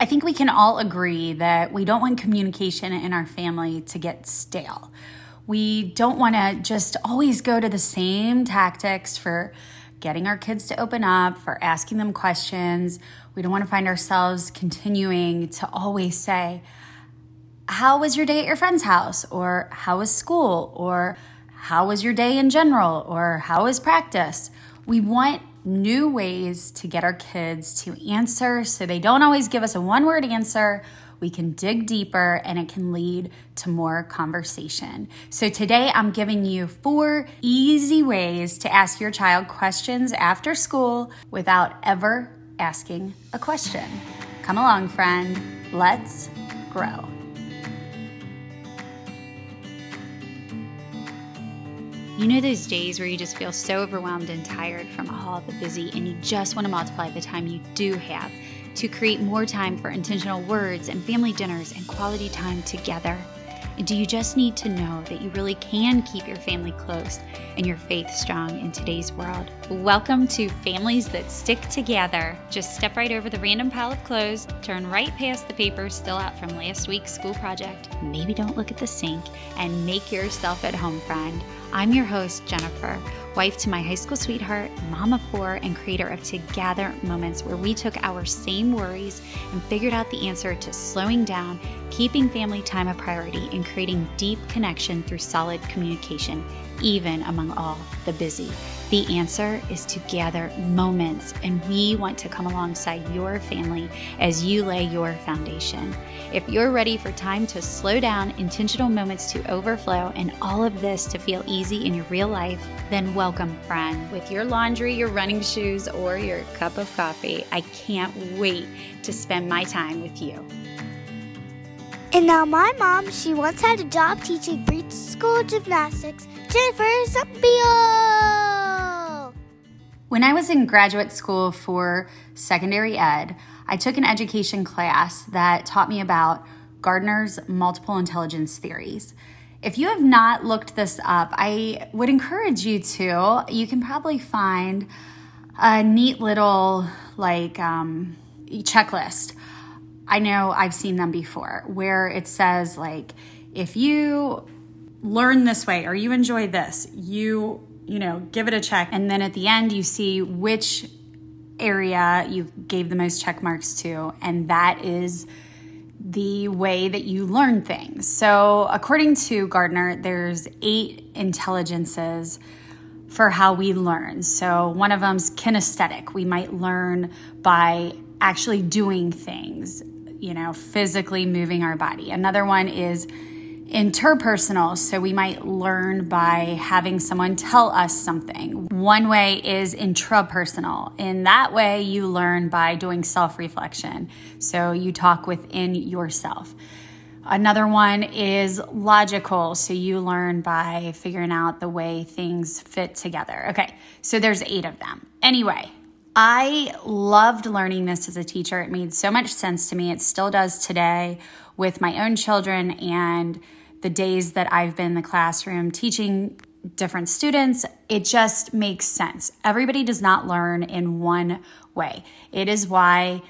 I think we can all agree that we don't want communication in our family to get stale. We don't want to just always go to the same tactics for getting our kids to open up, for asking them questions. We don't want to find ourselves continuing to always say, How was your day at your friend's house? Or how was school? Or how was your day in general? Or how was practice? We want new ways to get our kids to answer so they don't always give us a one word answer we can dig deeper and it can lead to more conversation. So, today I'm giving you four easy ways to ask your child questions after school without ever asking a question. Come along, friend. Let's grow. You know those days where you just feel so overwhelmed and tired from all the busy, and you just want to multiply the time you do have to create more time for intentional words and family dinners and quality time together? And do you just need to know that you really can keep your family close and your faith strong in today's world? Welcome to Families That Stick Togather. Just step right over the random pile of clothes, turn right past the papers still out from last week's school project, maybe don't look at the sink, and make yourself at home, friend. I'm your host, Jennifer wife to my high school sweetheart, mom of four, and creator of Togather Moments, where we took our same worries and figured out the answer to slowing down, keeping family time a priority, and creating deep connection through solid communication, even among all the busy. The answer is to gather moments, and we want to come alongside your family as you lay your foundation. If you're ready for time to slow down, intentional moments to overflow, and all of this to feel easy in your real life, then welcome, friend. With your laundry, your running shoes, or your cup of coffee, I can't wait to spend my time with you. And now my mom, she once had a job teaching preschool gymnastics. Jennifer Zampio! When I was in graduate school for secondary ed, I took an education class that taught me about Gardner's multiple intelligence theories. If you have not looked this up, I would encourage you to. You can probably find a neat little like um, checklist. I know I've seen them before where it says like if you learn this way or you enjoy this, you you know, give it a check. And then at the end, you see which area you gave the most check marks to. And that is the way that you learn things. So, according to Gardner, there's eight intelligences for how we learn. So, one of them's kinesthetic. We might learn by actually doing things, you know, physically moving our body. Another one is interpersonal. So we might learn by having someone tell us something. One way is intrapersonal. In that way, you learn by doing self reflection. So you talk within yourself. Another one is logical. So you learn by figuring out the way things fit together. Okay, so there's eight of them. Anyway, I loved learning this as a teacher. It made so much sense to me. It still does today with my own children and the days that I've been in the classroom teaching different students, it just makes sense. Everybody does not learn in one way. It is why,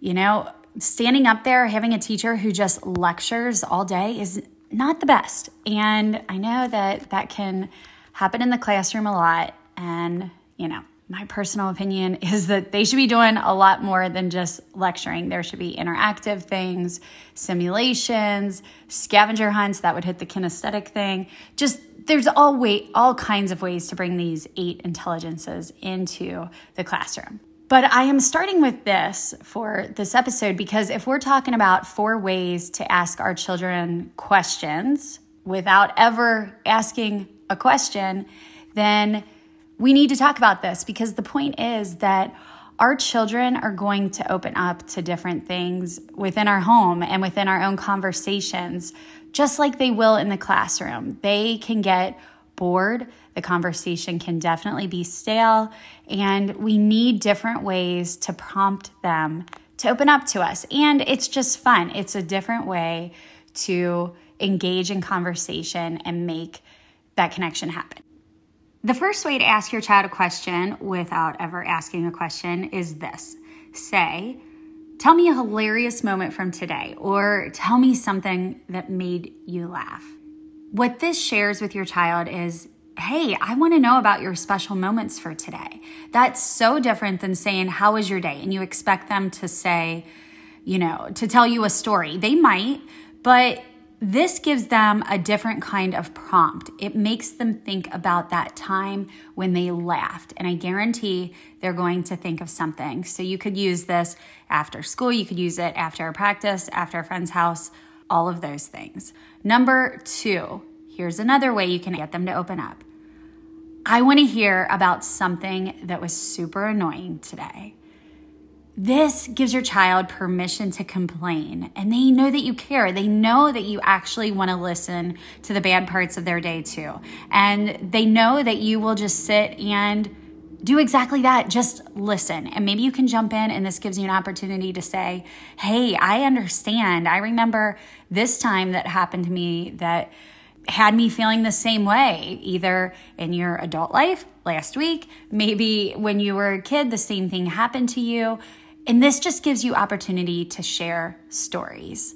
you know, standing up there having a teacher who just lectures all day is not the best. And I know that that can happen in the classroom a lot. And, you know, my personal opinion is that they should be doing a lot more than just lecturing. There should be interactive things, simulations, scavenger hunts that would hit the kinesthetic thing. Just there's all way all kinds of ways to bring these eight intelligences into the classroom. But I am starting with this for this episode because if we're talking about four ways to ask our children questions without ever asking a question, then we need to talk about this because the point is that our children are going to open up to different things within our home and within our own conversations, just like they will in the classroom. They can get bored. The conversation can definitely be stale, and we need different ways to prompt them to open up to us. And it's just fun. It's a different way to engage in conversation and make that connection happen. The first way to ask your child a question without ever asking a question is this say, Tell me a hilarious moment from today, or tell me something that made you laugh. What this shares with your child is hey, I want to know about your special moments for today. That's so different than saying, how was your day? And you expect them to say, you know, to tell you a story. They might, but this gives them a different kind of prompt. It makes them think about that time when they laughed. And I guarantee they're going to think of something. So you could use this after school, you could use it after a practice, after a friend's house, all of those things. Number two, here's another way you can get them to open up. I want to hear about something that was super annoying today. This gives your child permission to complain, and they know that you care. They know that you actually want to listen to the bad parts of their day too. And they know that you will just sit and do exactly that. Just listen. And maybe you can jump in, and this gives you an opportunity to say, Hey, I understand. I remember this time that happened to me that had me feeling the same way, either in your adult life last week, maybe when you were a kid, the same thing happened to you. And this just gives you opportunity to share stories.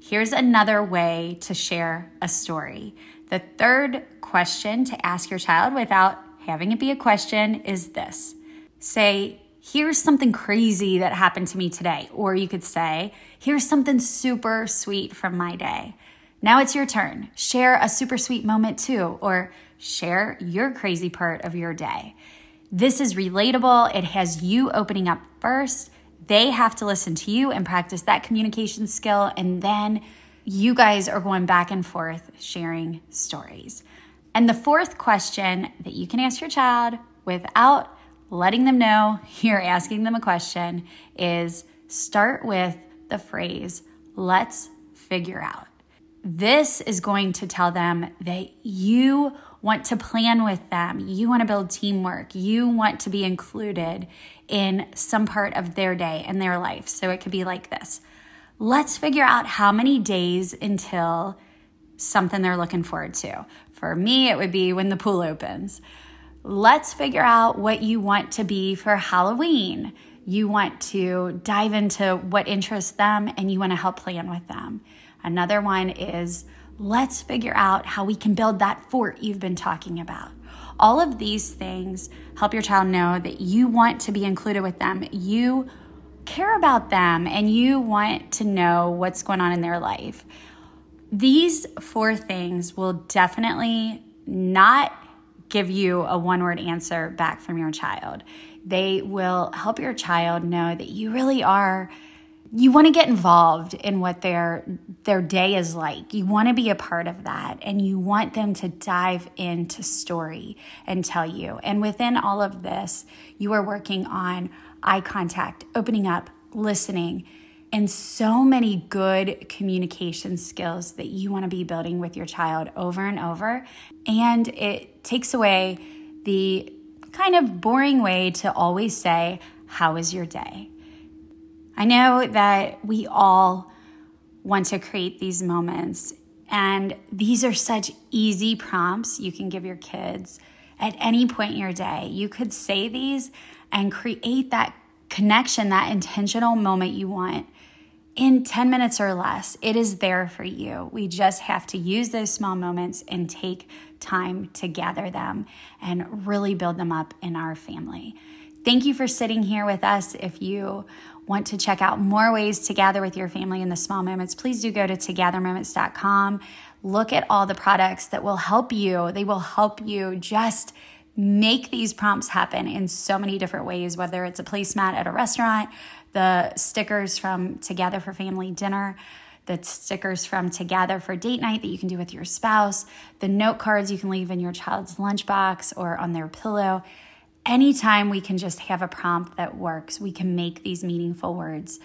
Here's another way to share a story. The third question to ask your child without having it be a question is this say, Here's something crazy that happened to me today. Or you could say, Here's something super sweet from my day. Now it's your turn. Share a super sweet moment too, or share your crazy part of your day. This is relatable. It has you opening up first. They have to listen to you and practice that communication skill. And then you guys are going back and forth sharing stories. And the fourth question that you can ask your child without letting them know you're asking them a question is start with the phrase, let's figure out. This is going to tell them that you want to plan with them, you want to build teamwork, you want to be included in some part of their day and their life. So it could be like this let's figure out how many days until something they're looking forward to. For me, it would be when the pool opens. Let's figure out what you want to be for Halloween. You want to dive into what interests them and you want to help plan with them. Another one is let's figure out how we can build that fort you've been talking about. All of these things help your child know that you want to be included with them. You care about them and you want to know what's going on in their life. These four things will definitely not give you a one word answer back from your child. They will help your child know that you really are you want to get involved in what their their day is like. You want to be a part of that and you want them to dive into story and tell you. And within all of this, you are working on eye contact, opening up, listening, and so many good communication skills that you want to be building with your child over and over. And it takes away the kind of boring way to always say, How was your day? I know that we all want to create these moments, and these are such easy prompts you can give your kids at any point in your day. You could say these and create that connection, that intentional moment you want in 10 minutes or less. It is there for you. We just have to use those small moments and take time to gather them and really build them up in our family. Thank you for sitting here with us. If you want to check out more ways to gather with your family in the small moments, please do go to togathermoments.com. Look at all the products that will help you. They will help you just make these prompts happen in so many different ways, whether it's a placemat at a restaurant, the stickers from Togather for Family Dinner, the stickers from Togather for Date Night that you can do with your spouse, the note cards you can leave in your child's lunchbox or on their pillow anytime we can just have a prompt that works, we can make these meaningful words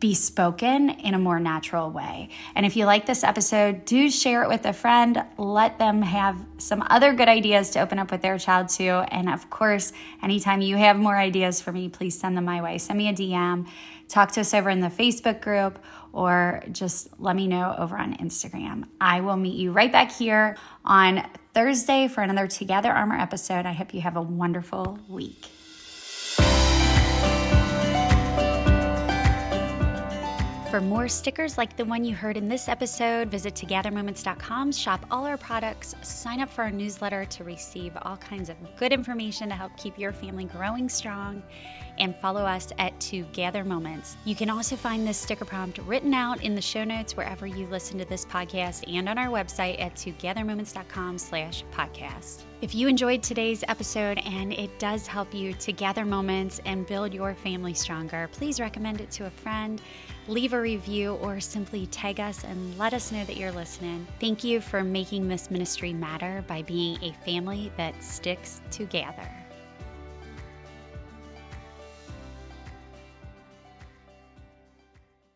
be spoken in a more natural way. And if you like this episode, do share it with a friend. Let them have some other good ideas to open up with their child too. And of course, anytime you have more ideas for me, please send them my way. Send me a DM, talk to us over in the Facebook group, or just let me know over on Instagram. I will meet you right back here on Thursday for another Together Armor episode. I hope you have a wonderful week. For more stickers like the one you heard in this episode, visit togathermoments.com, shop all our products, sign up for our newsletter to receive all kinds of good information to help keep your family growing strong, and follow us at Togather Moments. You can also find this sticker prompt written out in the show notes wherever you listen to this podcast and on our website at togathermoments.com slash podcast. If you enjoyed today's episode and it does help you to gather moments and build your family stronger, please recommend it to a friend, leave a review, or simply tag us and let us know that you're listening. Thank you for making this ministry matter by being a family that sticks together.